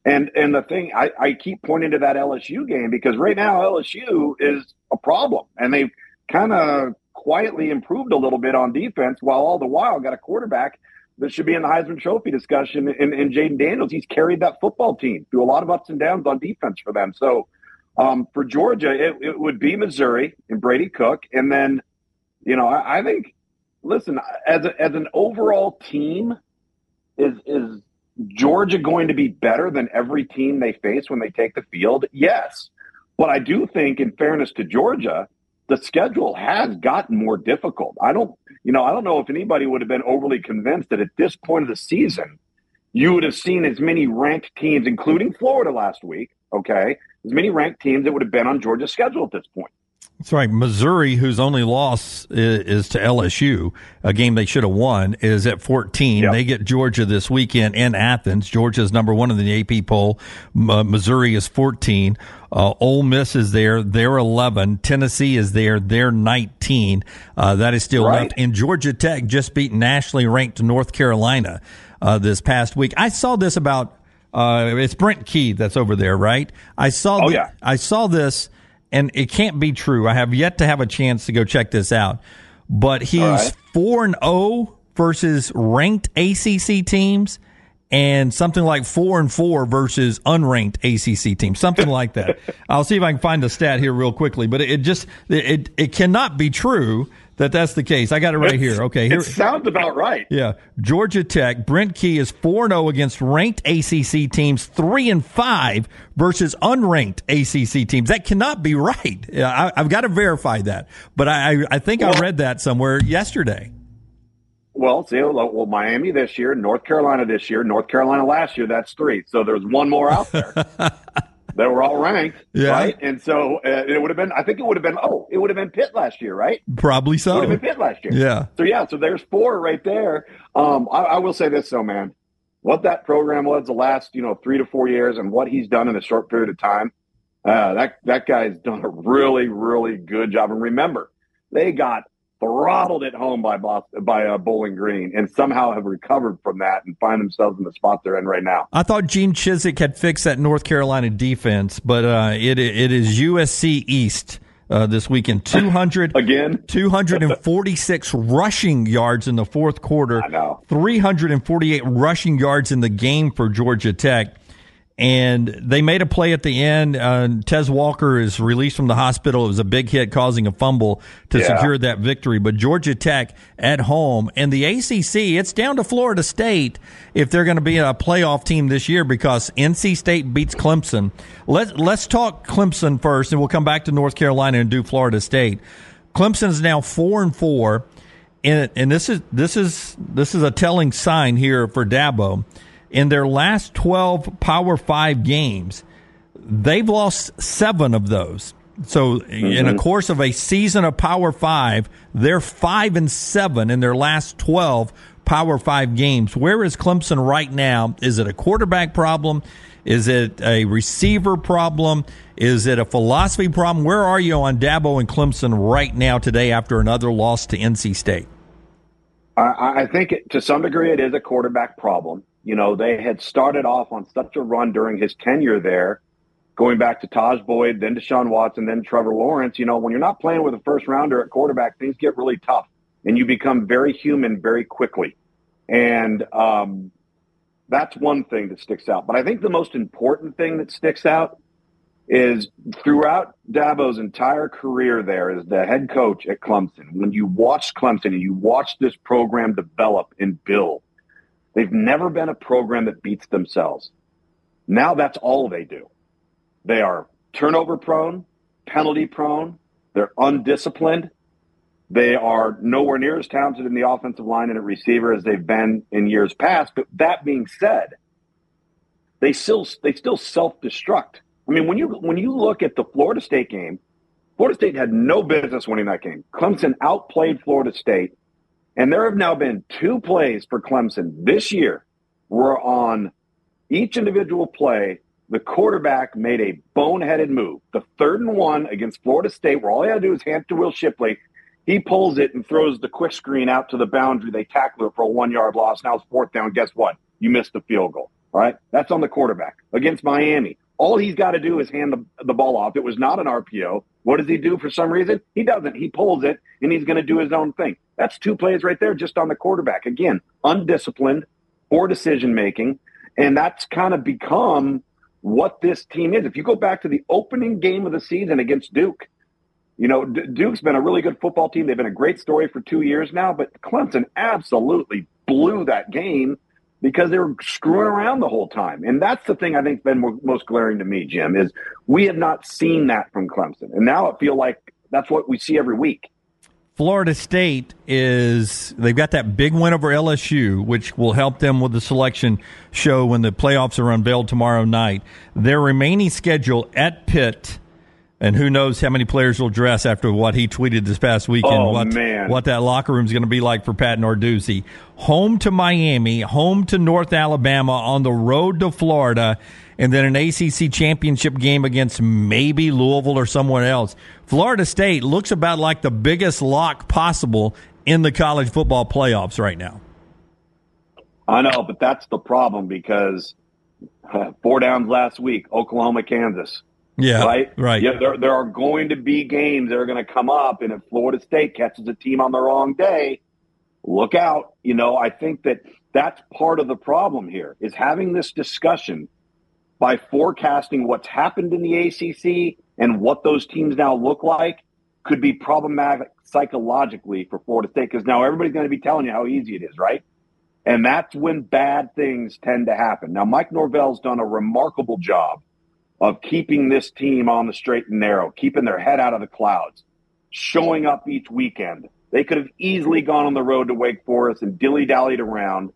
and and the thing I, I keep pointing to that LSU game because right now LSU is a problem, and they've kind of quietly improved a little bit on defense, while all the while got a quarterback that should be in the Heisman Trophy discussion. In, in Jayden Daniels, he's carried that football team through a lot of ups and downs on defense for them. So um, for Georgia, it, it, would be Missouri and Brady Cook, and then, you know, I, I think, listen, as a, as an overall team, is is Georgia going to be better than every team they face when they take the field? Yes, but I do think, in fairness to Georgia, the schedule has gotten more difficult. I don't, you know, I don't know if anybody would have been overly convinced that at this point of the season, you would have seen as many ranked teams, including Florida last week, okay, as many ranked teams that would have been on Georgia's schedule at this point. That's right. Missouri, whose only loss is, is to LSU, a game they should have won, is at 14. Yep. They get Georgia this weekend in Athens. Georgia is number one in the AP poll. Uh, Missouri is 14. Uh, Ole Miss is there. They're 11. Tennessee is there. They're 19. Uh, that is still right. left. And Georgia Tech just beat nationally ranked North Carolina uh, this past week. I saw this about uh, it's Brent Key that's over there, right? I saw. Oh, yeah. I saw this, and it can't be true. I have yet to have a chance to go check this out. But he's four and zero oh versus ranked ACC teams, and something like four and four versus unranked ACC teams, something like that. I'll see if I can find the stat here real quickly, but it, it just it it cannot be true that that's the case. I got it right it's, here. Okay, here it sounds about right. Yeah, Georgia Tech. Brent Key is four zero oh against ranked ACC teams, three and five versus unranked ACC teams. That cannot be right. I, have got to verify that, but I I think well, I read that somewhere yesterday. Well, see, well, Miami this year, North Carolina this year, North Carolina last year. That's three. So there's one more out there. They were all ranked, yeah. right? And so uh, it would have been. I think it would have been. Oh, it would have been Pitt last year, right? Probably so. It would have been Pitt last year. Yeah. So yeah. So there's four right there. Um, I, I will say this though, man. What that program was the last, you know, three to four years, and what he's done in a short period of time, uh, that that guy's done a really, really good job. And remember, they got throttled at home by Boston, by uh, Bowling Green, and somehow have recovered from that and find themselves in the spot they're in right now. I thought Gene Chizik had fixed that North Carolina defense, but uh, it it is USC East. Uh, this weekend. 200 again, 246 rushing yards in the fourth quarter. I know. 348 rushing yards in the game for Georgia Tech and they made a play at the end. Uh, Tez Walker is released from the hospital. It was a big hit, causing a fumble to yeah. secure that victory. But Georgia Tech at home and the ACC, it's down to Florida State if they're going to be a playoff team this year because NC State beats Clemson. Let Let's talk Clemson first, and we'll come back to North Carolina and do Florida State. Clemson is now four and four, and, and this is this is this is a telling sign here for Dabo in their last 12 Power 5 games, they've lost seven of those. So, mm-hmm. in a mm-hmm. course of a season of Power 5, they're 5 and 7 in their last 12 Power 5 games. Where is Clemson right now? Is it a quarterback problem? Is it a receiver problem? Is it a philosophy problem? Where are you on Dabo and Clemson right now today after another loss to NC State? I, I think it, to some degree it is a quarterback problem. You know, they had started off on such a run during his tenure there, going back to Tajh Boyd, then Deshaun Watson, then Trevor Lawrence. You know, when you're not playing with a first rounder at quarterback, things get really tough and you become very human very quickly. And um, that's one thing that sticks out. But I think the most important thing that sticks out is throughout Dabo's entire career there as the head coach at Clemson, when you watch Clemson and you watch this program develop and build, they've never been a program that beats themselves. Now that's all they do. They are turnover prone, penalty prone, they're undisciplined. They are nowhere near as talented in the offensive line and at receiver as they've been in years past. But that being said, they still they still self destruct I mean, when you when you look at the Florida State game, Florida State had no business winning that game. Clemson outplayed Florida State, and there have now been two plays for Clemson this year where on each individual play, the quarterback made a boneheaded move. The third and one against Florida State, where all he had to do is hand to Will Shipley. He pulls it and throws the quick screen out to the boundary. They tackle it for a one yard loss. Now it's fourth down. Guess what? You missed the field goal. All right. That's on the quarterback against Miami. All he's got to do is hand the, the ball off. It was not an RPO. What does he do for some reason? He doesn't. He pulls it and he's going to do his own thing. That's two plays right there just on the quarterback. Again, undisciplined, poor decision making. And that's kind of become what this team is. If you go back to the opening game of the season against Duke, you know, D- Duke's been a really good football team. They've been a great story for two years now, but Clemson absolutely blew that game because they were screwing around the whole time. And that's the thing I think's been most glaring to me, Jim, is we have not seen that from Clemson. And now I feel like that's what we see every week. Florida State is they've got that big win over LSU, which will help them with the selection show when the playoffs are unveiled tomorrow night. Their remaining schedule at Pitt and who knows how many players will dress after what he tweeted this past weekend. Oh, what, man. what that locker room is going to be like for Pat Narduzzi. Home to Miami, home to North Alabama, on the road to Florida, and then an ACC championship game against maybe Louisville or someone else. Florida State looks about like the biggest lock possible in the college football playoffs right now. I know, but that's the problem because uh, four downs last week, Oklahoma, Kansas. Yeah. Right? Right. Yeah, there, there are going to be games that are going to come up, and if Florida State catches a team on the wrong day, look out. You know, I think that that's part of the problem here is having this discussion by forecasting what's happened in the ACC and what those teams now look like could be problematic psychologically for Florida State because now everybody's going to be telling you how easy it is, right? And that's when bad things tend to happen. Now, Mike Norvell's done a remarkable job of keeping this team on the straight and narrow, keeping their head out of the clouds, showing up each weekend. They could have easily gone on the road to Wake Forest and dilly dallied around,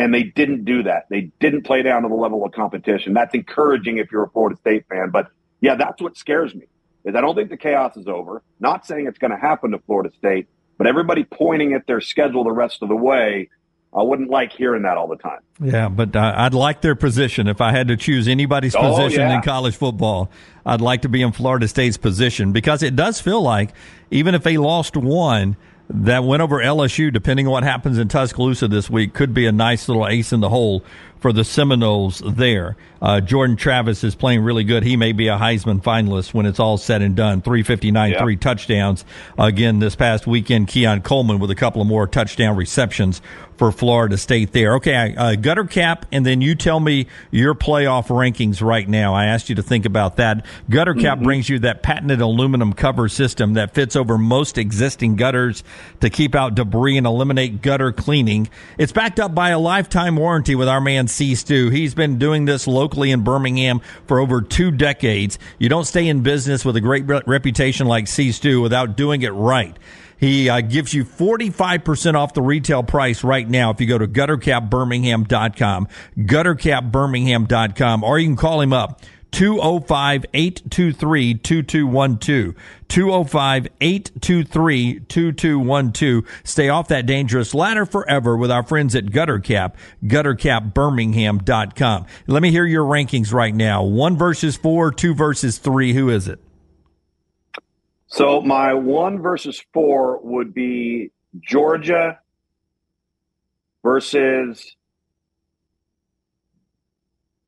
and they didn't do that. They didn't play down to the level of competition. That's encouraging if you're a Florida State fan. But yeah, that's what scares me. Is I don't think the chaos is over. Not saying it's going to happen to Florida State, but everybody pointing at their schedule the rest of the way I wouldn't like hearing that all the time. Yeah, but uh, I'd like their position. If I had to choose anybody's oh, position yeah. in college football, I'd like to be in Florida State's position because it does feel like even if they lost one, that win over LSU, depending on what happens in Tuscaloosa this week, could be a nice little ace in the hole for the Seminoles there. Uh, Jordan Travis is playing really good. He may be a Heisman finalist when it's all said and done. 359, Yeah. three touchdowns. Again, this past weekend, Keon Coleman with a couple of more touchdown receptions for Florida State there. Okay, uh, gutter cap, and then you tell me your playoff rankings right now. I asked you to think about that. Gutter cap brings you that patented aluminum cover system that fits over most existing gutters to keep out debris and eliminate gutter cleaning. It's backed up by a lifetime warranty with our man C. Stu. He's been doing this locally in Birmingham for over two decades. You don't stay in business with a great reputation like C. Stu without doing it right. He uh, gives you 45% off the retail price right now if you go to guttercapbirmingham.com, guttercapbirmingham.com, or you can call him up. 205 823 2212. 205 823 2212. Stay off that dangerous ladder forever with our friends at Guttercap, guttercapbirmingham.com. Let me hear your rankings right now. One versus four, two versus three. Who is it? So my one versus four would be Georgia versus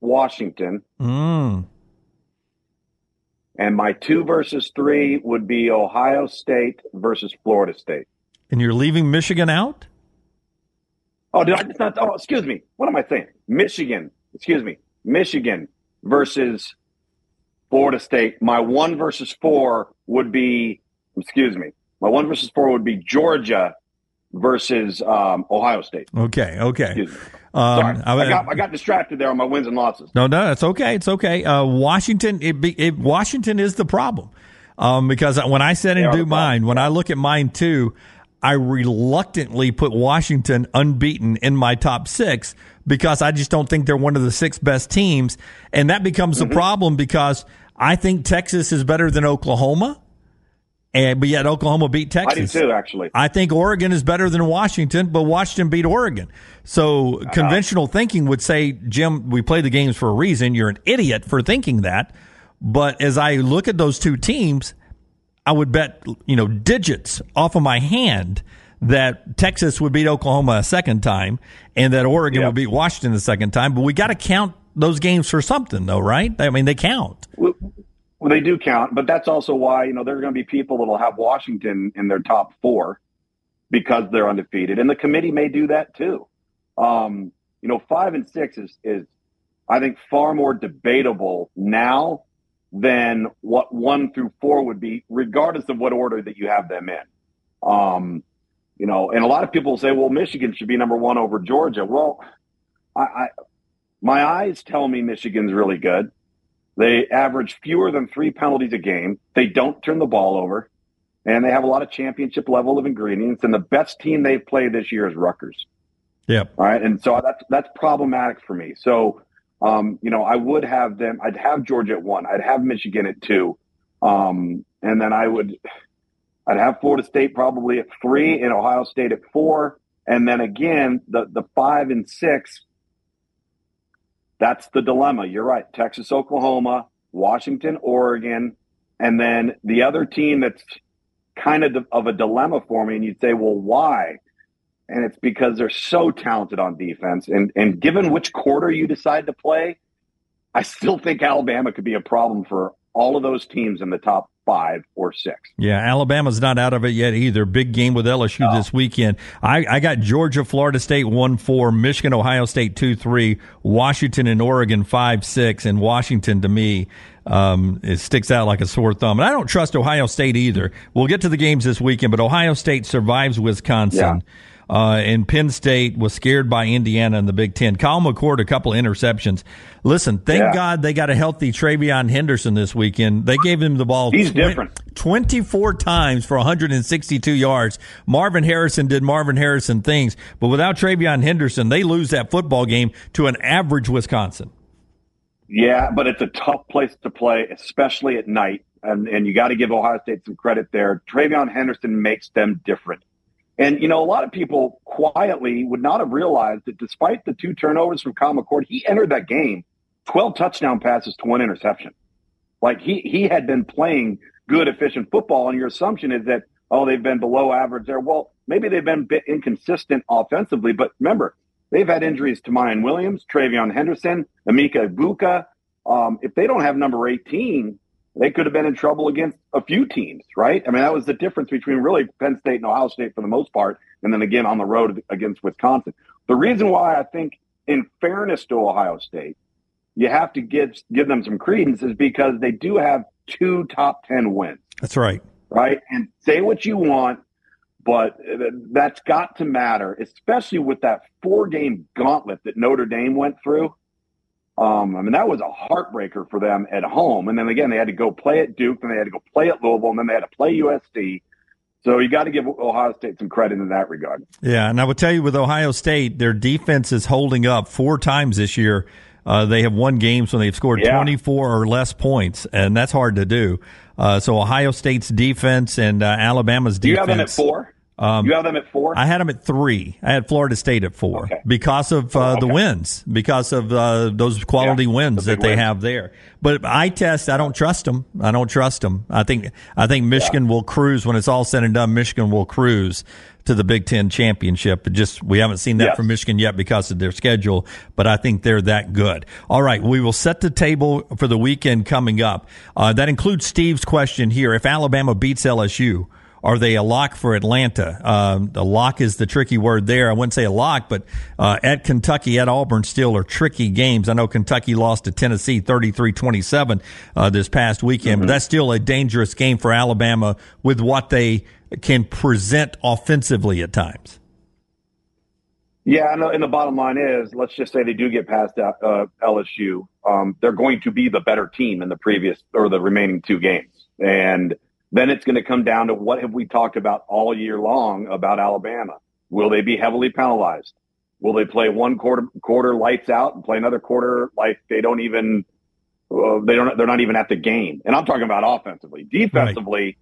Washington. Mm. And my two versus three would be Ohio State versus Florida State. And you're leaving Michigan out? Oh, did I just not? Oh, excuse me. What am I saying? Michigan. Excuse me. Michigan versus Florida State. My one versus four would be. Excuse me. My one versus four would be Georgia versus um, Ohio State. Okay. Okay. Excuse me. Um, Sorry, I, got I got distracted there on my wins and losses. No, no, it's okay. It's okay. Uh, Washington, it, be- it, Washington is the problem um, because when I said and do mine, when I look at mine too, I reluctantly put Washington unbeaten in my top six because I just don't think they're one of the six best teams, and that becomes Mm-hmm. a problem because I think Texas is better than Oklahoma, and but yet Oklahoma beat Texas. I do too, actually. I think Oregon is better than Washington, but Washington beat Oregon. So Uh-huh. conventional thinking would say, Jim, we play the games for a reason. You're an idiot for thinking that. But as I look at those two teams, I would bet, you know, digits off of my hand that Texas would beat Oklahoma a second time and that Oregon would beat Washington the second time. But we got to count those games for something, though, right? I mean, they count. Well, well, they do count, but that's also why you know there are going to be people that'll have Washington in their top four because they're undefeated, and the committee may do that too. Um, you know, five and six is is I think far more debatable now than what one through four would be, regardless of what order that you have them in. Um, you know, and a lot of people say, well, Michigan should be number one over Georgia. Well, I, I my eyes tell me Michigan's really good. They average fewer than three penalties a game. They don't turn the ball over, and they have a lot of championship level of ingredients. And the best team they've played this year is Rutgers. Yep. All right, and so that's that's problematic for me. So, um, you know, I would have them. I'd have Georgia at one. I'd have Michigan at two, um, and then I would, I'd have Florida State probably at three, and Ohio State at four, and then again the the five and six. That's the dilemma. You're right. Texas, Oklahoma, Washington, Oregon, and then the other team that's kind of of a dilemma for me. And you'd say, well, why? and it's because they're so talented on defense. And and given which quarter you decide to play, I still think Alabama could be a problem for all of those teams in the top five or six. Yeah, Alabama's not out of it yet either. Big game with LSU this weekend. I, I got Georgia, Florida State one four, Michigan, Ohio State two three, Washington and Oregon five six, and Washington to me um, it sticks out like a sore thumb. And I don't trust Ohio State either. We'll get to the games this weekend, but Ohio State survives Wisconsin. Uh, and Penn State was scared by Indiana in the Big Ten. Kyle McCord, a couple of interceptions. Listen, thank Yeah. God they got a healthy TreVeyon Henderson this weekend. They gave him the ball. He's twen- different. 24 times for 162 yards. Marvin Harrison did Marvin Harrison things, but without TreVeyon Henderson, they lose that football game to an average Wisconsin. Yeah, but it's a tough place to play, especially at night. And and you got to give Ohio State some credit there. TreVeyon Henderson makes them different. And you know, a lot of people quietly would not have realized that despite the two turnovers from Kyle McCord, he entered that game 12 touchdown passes to one interception. Like he he had been playing good, efficient football, and your assumption is that oh they've been below average there. Well, maybe they've been bit inconsistent offensively, but remember they've had injuries to Miyan Williams, TreVeyon Henderson, Emeka Egbuka. Um, if they don't have number 18, they could have been in trouble against a few teams, right? I mean, that was the difference between really Penn State and Ohio State for the most part, and then again on the road against Wisconsin. The reason why I think, in fairness to Ohio State, you have to give give them some credence is because they do have two top ten wins, That's right. right? And say what you want, but that's got to matter, especially with that four game gauntlet that Notre Dame went through. Um, I mean, that was a heartbreaker for them at home. And then again, they had to go play at Duke, then they had to go play at Louisville, and then they had to play USC. So you got to give Ohio State some credit in that regard. Yeah, and I would tell you with Ohio State, their defense is holding up four times this year. Uh, they have won games when they've scored Yeah. 24 or less points, and that's hard to do. Uh, so Ohio State's defense and uh, Alabama's Do you have them at defense. four? Um, you have them at four. I had them at three. I had Florida State at four okay. because of uh, oh, okay. the wins, because of uh, those quality yeah, wins that they win. have there. But I test. I don't trust them. I don't trust them. I think I think Michigan yeah. will cruise when it's all said and done. Michigan will cruise to the Big Ten championship. It just we haven't seen that from Michigan yet because of their schedule, but I think they're that good. All right, we will set the table for the weekend coming up. Uh, that includes Steve's question here: If Alabama beats LSU. Are they a lock for Atlanta? Um, a lock is the tricky word there. I wouldn't say a lock, but uh, at Kentucky, at Auburn, still are tricky games. I know Kentucky lost to Tennessee 33-27 uh, this past weekend, mm-hmm. but that's still a dangerous game for Alabama with what they can present offensively at times. Yeah, and the, and the bottom line is, let's just say they do get past uh, LSU. Um, they're going to be the better team in the previous or the remaining two games, and then it's going to come down to what have we talked about all year long about Alabama? Will they be heavily penalized? Will they play one quarter quarter lights out and play another quarter like they don't even uh, they don't they're not even at the game? And I'm talking about offensively. Defensively, right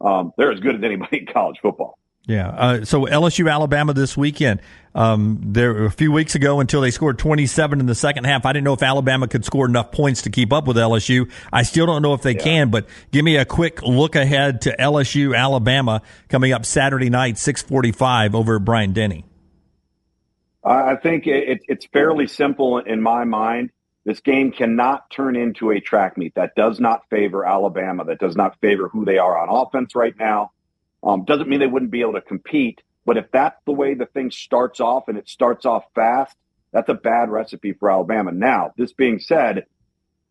um, they're as good as anybody in college football. Yeah. Uh, so LSU Alabama this weekend. Um, there a few weeks ago until they scored 27 in the second half. I didn't know if Alabama could score enough points to keep up with LSU. I still don't know if they yeah. can. But give me a quick look ahead to LSU Alabama coming up Saturday night, 6:45 over at Bryant Denny. I think it, it's fairly simple in my mind. This game cannot turn into a track meet. That does not favor Alabama. That does not favor who they are on offense right now. Um, doesn't mean they wouldn't be able to compete, but if that's the way the thing starts off and it starts off fast, that's a bad recipe for Alabama. Now, this being said,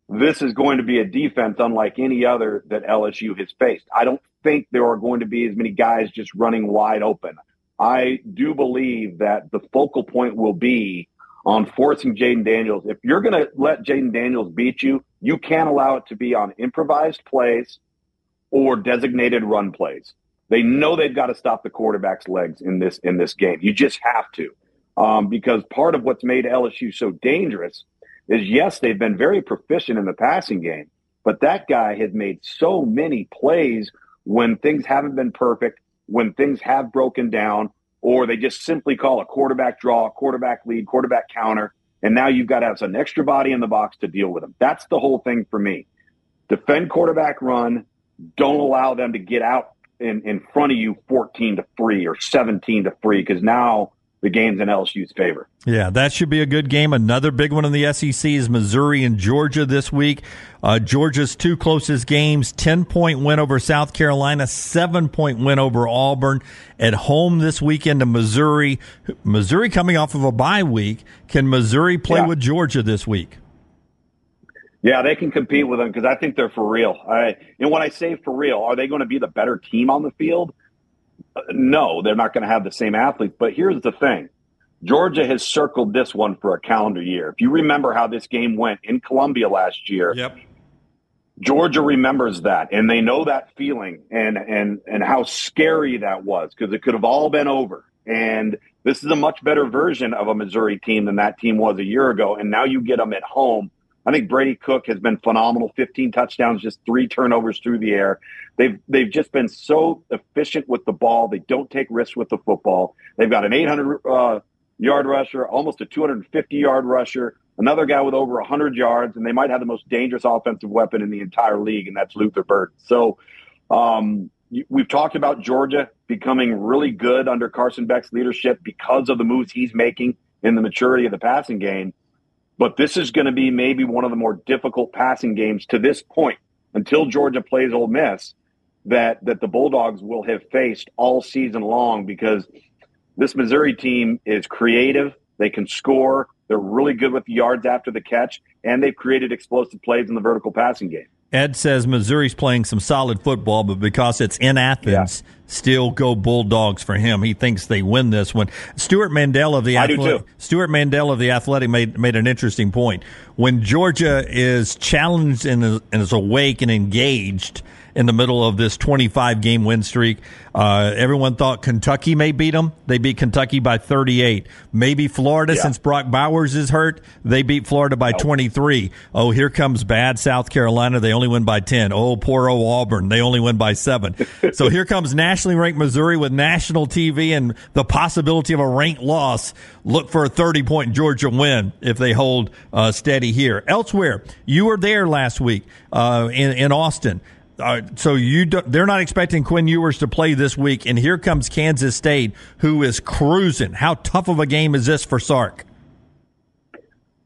this is going to be a defense unlike any other that LSU has faced. I don't think there are going to be as many guys just running wide open. I do believe that the focal point will be on forcing Jayden Daniels. If you're going to let Jayden Daniels beat you, you can't allow it to be on improvised plays or designated run plays. They know they've got to stop the quarterback's legs in this in this game. You just have to, um, because part of what's made LSU so dangerous is yes, they've been very proficient in the passing game, but that guy has made so many plays when things haven't been perfect, when things have broken down, or they just simply call a quarterback draw, quarterback lead, quarterback counter, and now you've got to have an extra body in the box to deal with them. That's the whole thing for me. Defend quarterback run. Don't allow them to get out in, in front of you 14 to 3 or 17 to 3 because now the game's in LSU's favor. Yeah, that should be a good game. Another big one in the SEC is Missouri and Georgia this week. Uh, Georgia's two closest games 10 point win over South Carolina, 7 point win over Auburn. At home this weekend to Missouri. Missouri coming off of a bye week. Can Missouri play yeah. with Georgia this week? Yeah, they can compete with them because I think they're for real. I, and when I say for real, are they going to be the better team on the field? Uh, no, they're not going to have the same athletes. But here's the thing Georgia has circled this one for a calendar year. If you remember how this game went in Columbia last year, yep. Georgia remembers that, and they know that feeling and and and how scary that was because it could have all been over. And this is a much better version of a Missouri team than that team was a year ago. And now you get them at home I think Brady Cook has been phenomenal. 15 touchdowns, just three turnovers through the air. They've they've just been so efficient with the ball. They don't take risks with the football. They've got an 800 uh, yard rusher, almost a 250 yard rusher, another guy with over 100 yards, and they might have the most dangerous offensive weapon in the entire league, and that's Luther Burden. So um, we've talked about Georgia becoming really good under Carson Beck's leadership because of the moves he's making in the maturity of the passing game. But this is going to be maybe one of the more difficult passing games to this point until Georgia plays Ole Miss that that the Bulldogs will have faced all season long because this Missouri team is creative. They can score. They're really good with yards after the catch, and they've created explosive plays in the vertical passing game. Ed says Missouri's playing some solid football, but because it's in Athens, yeah. still go Bulldogs for him. He thinks they win this one. Stewart Mandel of the Athletic, Stewart Mandel of the Athletic made made an interesting point. When Georgia is challenged and is, and is awake and engaged, in the middle of this 25 game win streak. Uh, everyone thought Kentucky may beat them. They beat Kentucky by 38. Maybe Florida, yeah. since Brock Bowers is hurt, they beat Florida by 23. Oh, here comes bad South Carolina. They only win by 10. Oh, poor old Auburn. They only win by seven. so here comes nationally ranked Missouri with national TV and the possibility of a ranked loss. Look for a 30 point Georgia win if they hold uh, steady here. Elsewhere, you were there last week uh, in, in Austin. Uh, so you they're not expecting Quinn Ewers to play this week, and here comes Kansas State, who is cruising. How tough of a game is this for Sark?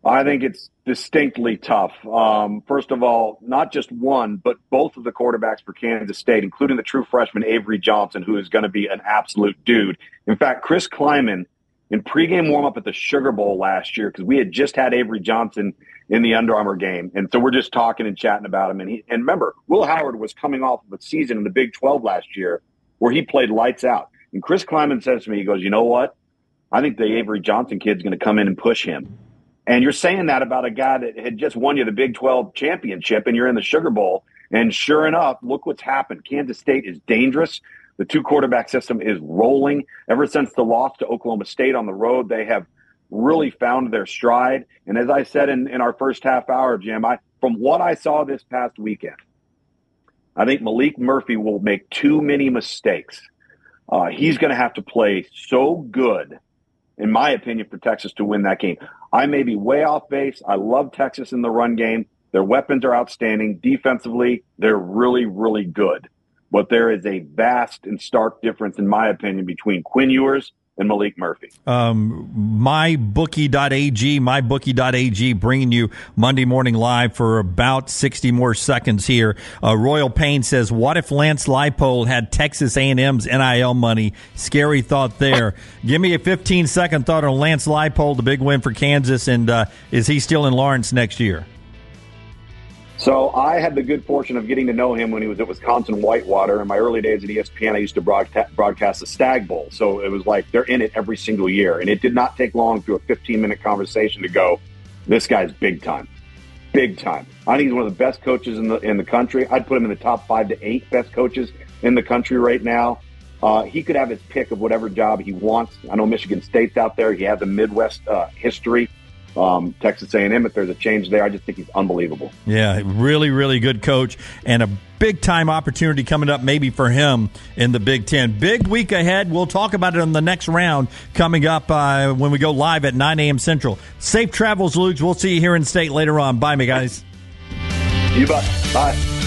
I think it's distinctly tough. Um, first of all, not just one, but both of the quarterbacks for Kansas State, including the true freshman Avery Johnson, who is going to be an absolute dude. In fact, Chris Klieman in pregame warm up at the Sugar Bowl last year, because we had just had Avery Johnson in the Under Armour game. And so we're just talking and chatting about him. And he, and remember, Will Howard was coming off of a season in the Big 12 last year where he played lights out. And Chris Klieman says to me, he goes, you know what? I think the Avery Johnson kid's going to come in and push him. And you're saying that about a guy that had just won you the Big 12 championship and you're in the Sugar Bowl. And sure enough, look what's happened. Kansas State is dangerous. The two quarterback system is rolling. Ever since the loss to Oklahoma State on the road, they have really found their stride. And as I said in, in our first half hour, Jim, I from what I saw this past weekend, I think Maalik Murphy will make too many mistakes. Uh, he's going to have to play so good, in my opinion, for Texas to win that game. I may be way off base. I love Texas in the run game. Their weapons are outstanding. Defensively, they're really, really good. But there is a vast and stark difference, in my opinion, between Quinn Ewers and Maalik Murphy. Um, mybookie.ag, mybookie.ag, bringing you Monday Morning Live for about 60 more seconds here. Uh, Royal Payne says, what if Lance Leipold had Texas A&M's NIL money? Scary thought there. Give me a 15 second thought on Lance Leipold, the big win for Kansas, and uh, is he still in Lawrence next year? So I had the good fortune of getting to know him when he was at Wisconsin Whitewater. In my early days at ESPN, I used to broadcast, broadcast the Stagg Bowl. So it was like they're in it every single year. And it did not take long through a 15 minute conversation to go, this guy's big time. Big time. I think he's one of the best coaches in the in the country. I'd put him in the top five to eight best coaches in the country right now. Uh, he could have his pick of whatever job he wants. I know Michigan State's out there. He has a Midwest uh, history um, Texas A&M. If there's a change there, I just think he's unbelievable. Yeah, really, really good coach, and a big time opportunity coming up maybe for him in the Big Ten. Big week ahead. We'll talk about it on the next round coming up uh, when we go live at 9 a.m. Central. Safe travels, Luke. We'll see you here in state later on. Bye, me guys. You bet. Bye.